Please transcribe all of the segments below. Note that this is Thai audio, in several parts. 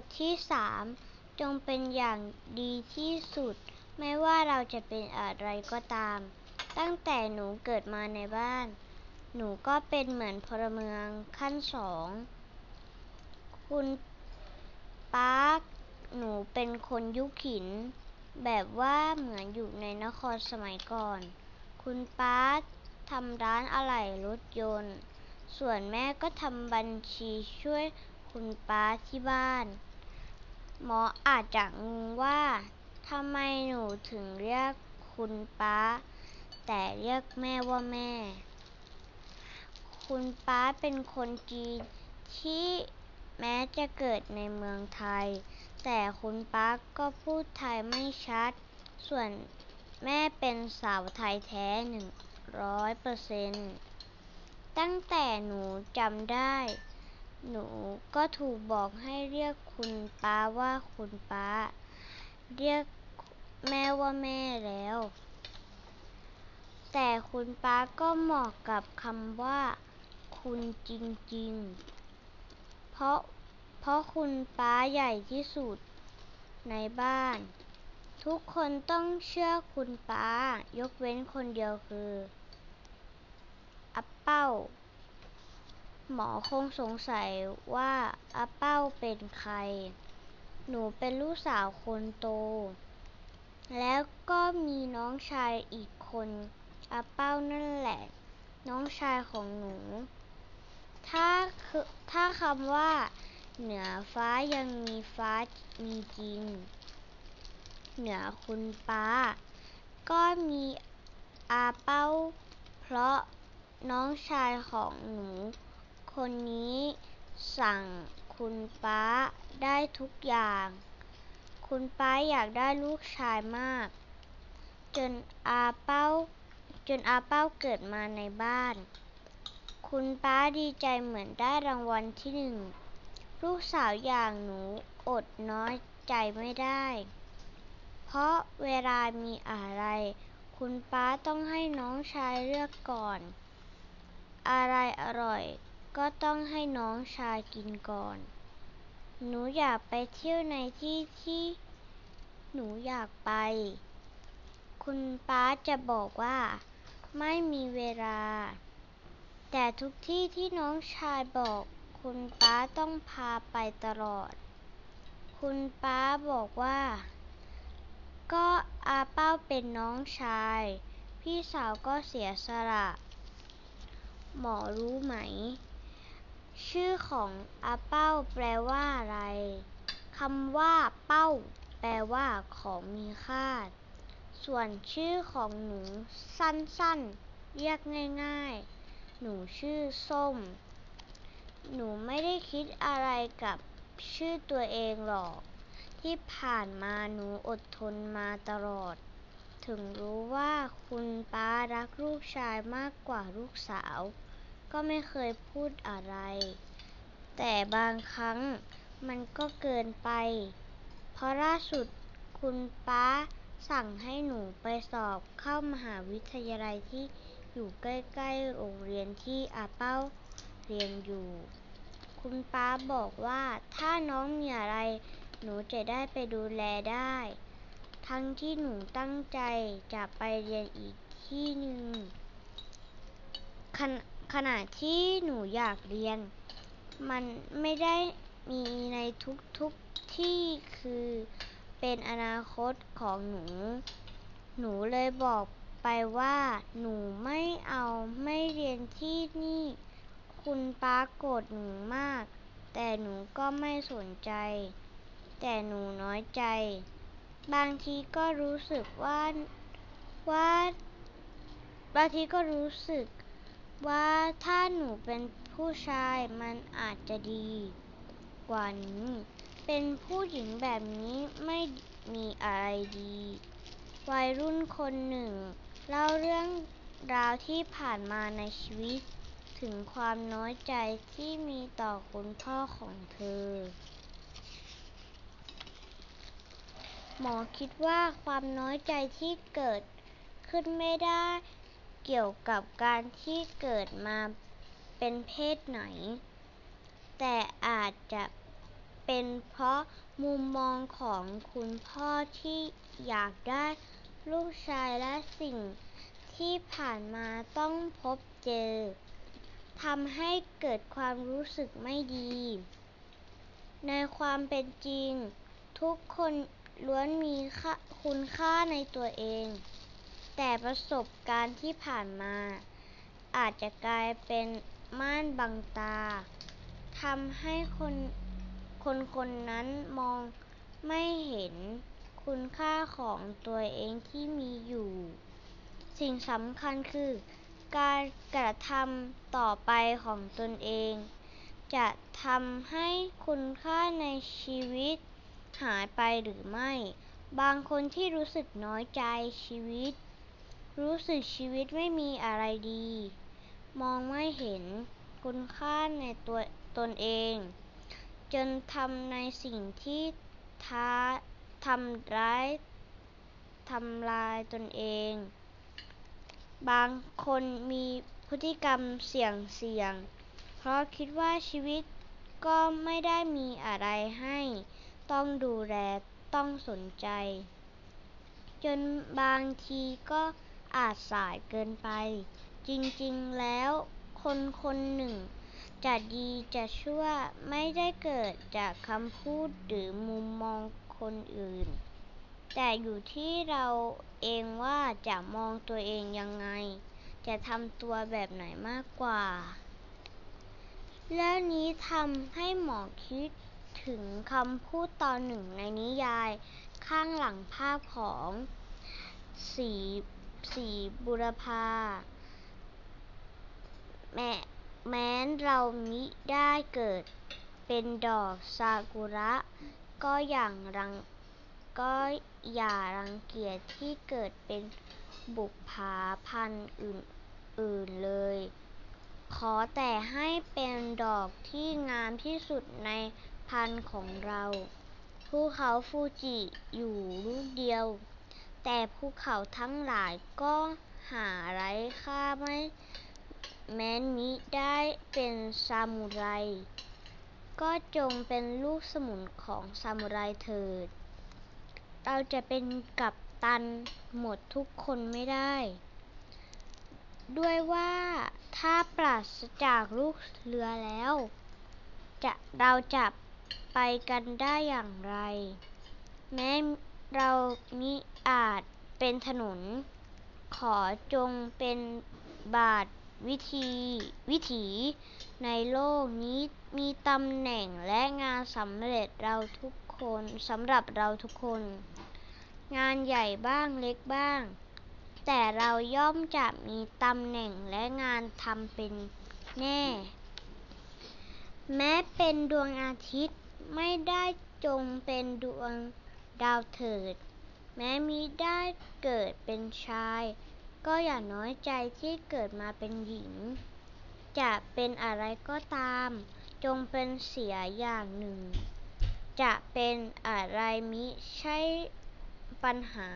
ทที่สามจงเป็นอย่างดีที่สุด ไม่ว่าเราจะเป็นอะไรก็ตาม ตั้งแต่หนูเกิดมาในบ้าน หนูก็เป็นเหมือนพลเมืองขั้นสอง คุณป๊าหนูเป็นคนยุคหิน แบบว่าเหมือนอยู่ในนครสมัยก่อน คุณป๊าทำร้านอะไหล่รถยนต์ ส่วนแม่ก็ทำบัญชีช่วย คุณป๊าที่บ้าน หมออาจจะงงว่าทำไมหนูถึงเรียกคุณป๊าแต่เรียกแม่ว่าแม่ คุณป๊าเป็นคนจีนที่แม้จะเกิดในเมืองไทย แต่คุณป๊าก็พูดไทยไม่ชัด ส่วนแม่เป็นสาวไทยแท้หนึ่งร้อยเปอร์เซ็นต์ตั้งแต่หนูจำได้ หนูก็ถูกบอกให้เรียกคุณป๊าว่าคุณป๊าเรียกแม่ว่าแม่แล้ว แต่คุณป๊าก็เหมาะกับคำว่า คุณจริงๆ เพราะเพราะคุณป๊าใหญ่ที่สุดในบ้าน ทุกคนต้องเชื่อคุณป๊ายกเว้นคนเดียวคืออาเป้า หมอคงสงสัยว่าอาเป้าเป็นใคร หนูเป็นลูกสาวคนโต แล้วก็มีน้องชายอีกคนอาเป้านั่นแหละ น้องชายของหนู ถ้าคือถ้าคำว่า เหนือฟ้ายังมีฟ้ามีจริง เหนือคุณป๊าก็มีอาเป้า เพราะน้องชายของหนู คนนี้สั่งคุณป๊าได้ทุกอย่าง คุณป๊าอยากได้ลูกชายมาก จนอาเป้า จนอาเป้าเกิดมาในบ้าน คุณป๊าดีใจเหมือนได้รางวัลที่หนึ่ง ลูกสาวอย่างหนูอดน้อยใจไม่ได้ เพราะเวลามีอะไร คุณป๊าต้องให้น้องชายเลือกก่อน อะไรอร่อย ก็ต้องให้น้องชายกินก่อน หนูอยากไปเที่ยวในที่ที่หนูอยากไป คุณป๊าจะบอกว่า ไม่มีเวลา แต่ทุกที่ที่น้องชายบอก คุณป๊าต้องพาไปตลอด คุณป๊าบอกว่า ก็อาเป้าเป็นน้องชาย พี่สาวก็เสียสละ หมอรู้ไหม ชื่อของอาเป้าแปลว่าอะไร คำว่า เป้า แปลว่า ของมีค่า ส่วนชื่อของหนู สั้นๆ เรียกง่าย ๆ หนูชื่อส้ม หนูไม่ได้คิดอะไรกับชื่อตัวเองหรอก ที่ผ่านมาหนูอดทนมาตลอด ถึงรู้ว่าคุณป๊ารักลูกชายมากกว่าลูกสาว ก็ไม่เคยพูดอะไร แต่บางครั้งมันก็เกินไป เพราะล่าสุดคุณป๊าสั่งให้หนูไปสอบเข้ามหาวิทยาลัยที่อยู่ใกล้ๆโรงเรียนที่อาเป้าเรียนอยู่ คุณป๊าบอกว่าถ้าน้องมีอะไร หนูจะได้ไปดูแลได้ ทั้งที่หนูตั้งใจจะไปเรียนอีกที่หนึ่งขณ ขณะที่หนูอยากเรียน มันไม่ได้มีในทุกๆที่คือเป็นอนาคตของหนู หนูเลยบอกไปว่าหนูไม่เอาไม่เรียนที่นี่ คุณป๊าโกรธหนูมาก แต่หนูก็ไม่สนใจ แต่หนูน้อยใจ บางทีก็รู้สึกว่าว่าบางทีก็รู้สึก ว่าถ้าหนูเป็นผู้ชายมันอาจจะดีกว่านี้ เป็นผู้หญิงแบบนี้ไม่มีอะไรดี วัยรุ่นคนหนึ่ง เล่าเรื่องราวที่ผ่านมาในชีวิต ถึงความน้อยใจที่มีต่อคุณพ่อของเธอ หมอคิดว่าความน้อยใจที่เกิดขึ้นไม่ได้ เกี่ยวกับการที่เกิดมาเป็นเพศไหน แต่อาจจะเป็นเพราะมุมมองของคุณพ่อที่อยากได้ลูกชายและสิ่งที่ผ่านมาต้องพบเจอทำให้เกิดความรู้สึกไม่ดี ในความเป็นจริง ทุกคนล้วนมีคุณค่าในตัวเอง แต่ประสบการณ์ที่ผ่านมา อาจจะกลายเป็นม่านบังตาทำให้คนคนคนนั้นมองไม่เห็นคุณค่าของตัวเองที่มีอยู่ สิ่งสำคัญคือ การกระทำต่อไปของตนเอง จะทำให้คุณค่าในชีวิตหายไปหรือไม่ บางคนที่รู้สึกน้อยใจชีวิต รู้สึกชีวิตไม่มีอะไรดี มองไม่เห็นคุณค่าในตัวตนเอง จนทำในสิ่งที่ท้าทำร้ายทำลายตนเอง บางคนมีพฤติกรรมเสี่ยงเสี่ยง เพราะคิดว่าชีวิตก็ไม่ได้มีอะไรให้ ต้องดูแลต้องสนใจ จนบางทีก็ อาจสายเกินไป จริงๆแล้วคนคนหนึ่ง จะดีจะชั่วไม่ได้เกิดจากคำพูดหรือมุมมองคนอื่น แต่อยู่ที่เราเองว่าจะมองตัวเองยังไง จะทำตัวแบบไหนมากกว่า แล้วนี้ทำให้หมอคิดถึงคำพูดตอนหนึ่งในนิยายข้างหลังภาพของสี สีบุรพาแม้แม้เรามิได้เกิดเป็นดอกซากุระ ก็อย่างรังก็อย่ารังเกียจที่เกิดเป็นบุปผาพันธุ์อื่น ๆ เลย ขอแต่ให้เป็นดอกที่งามที่สุดในพันธุ์ของเรา ภูเขาฟูจิอยู่ลูกเดียว แต่ภูเขาทั้งหลายก็หาไร้ค่าไม่ แม้นมิได้เป็นซามูไร ก็จงเป็นลูกสมุนของซามูไรเถิด เราจะเป็นกัปตันหมดทุกคนไม่ได้ ด้วยว่าถ้าปราศจากลูกเรือแล้ว จะเราจะไปกันได้อย่างไร แม้เรามิ อาจเป็นถนน ขอจงเป็นบาทวิธีวิถีในโลกนี้มีตำแหน่งและงานสำเร็จเราทุกคนสำหรับเราทุกคน งานใหญ่บ้างเล็กบ้าง แต่เราย่อมจะมีตำแหน่งและงานทำเป็นแน่ แม้เป็นดวงอาทิตย์ไม่ได้จงเป็นดวงดาวเถิด แม้มิได้เกิดเป็นชาย ก็อย่าน้อยใจที่เกิดมาเป็นหญิง จะเป็นอะไรก็ตาม จงเป็นเสียอย่างหนึ่ง จะเป็นอะไรมิใช่ปัญหา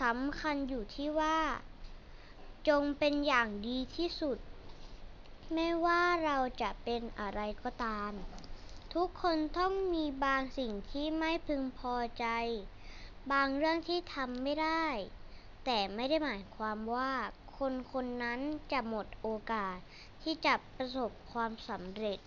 สำคัญอยู่ที่ว่า จงเป็นอย่างดีที่สุด ไม่ว่าเราจะเป็นอะไรก็ตาม ทุกคนต้องมีบางสิ่งที่ไม่พึงพอใจ บางเรื่องที่ทำไม่ได้ แต่ไม่ได้หมายความว่า คนคนนั้นจะหมดโอกาสที่จะประสบความสำเร็จ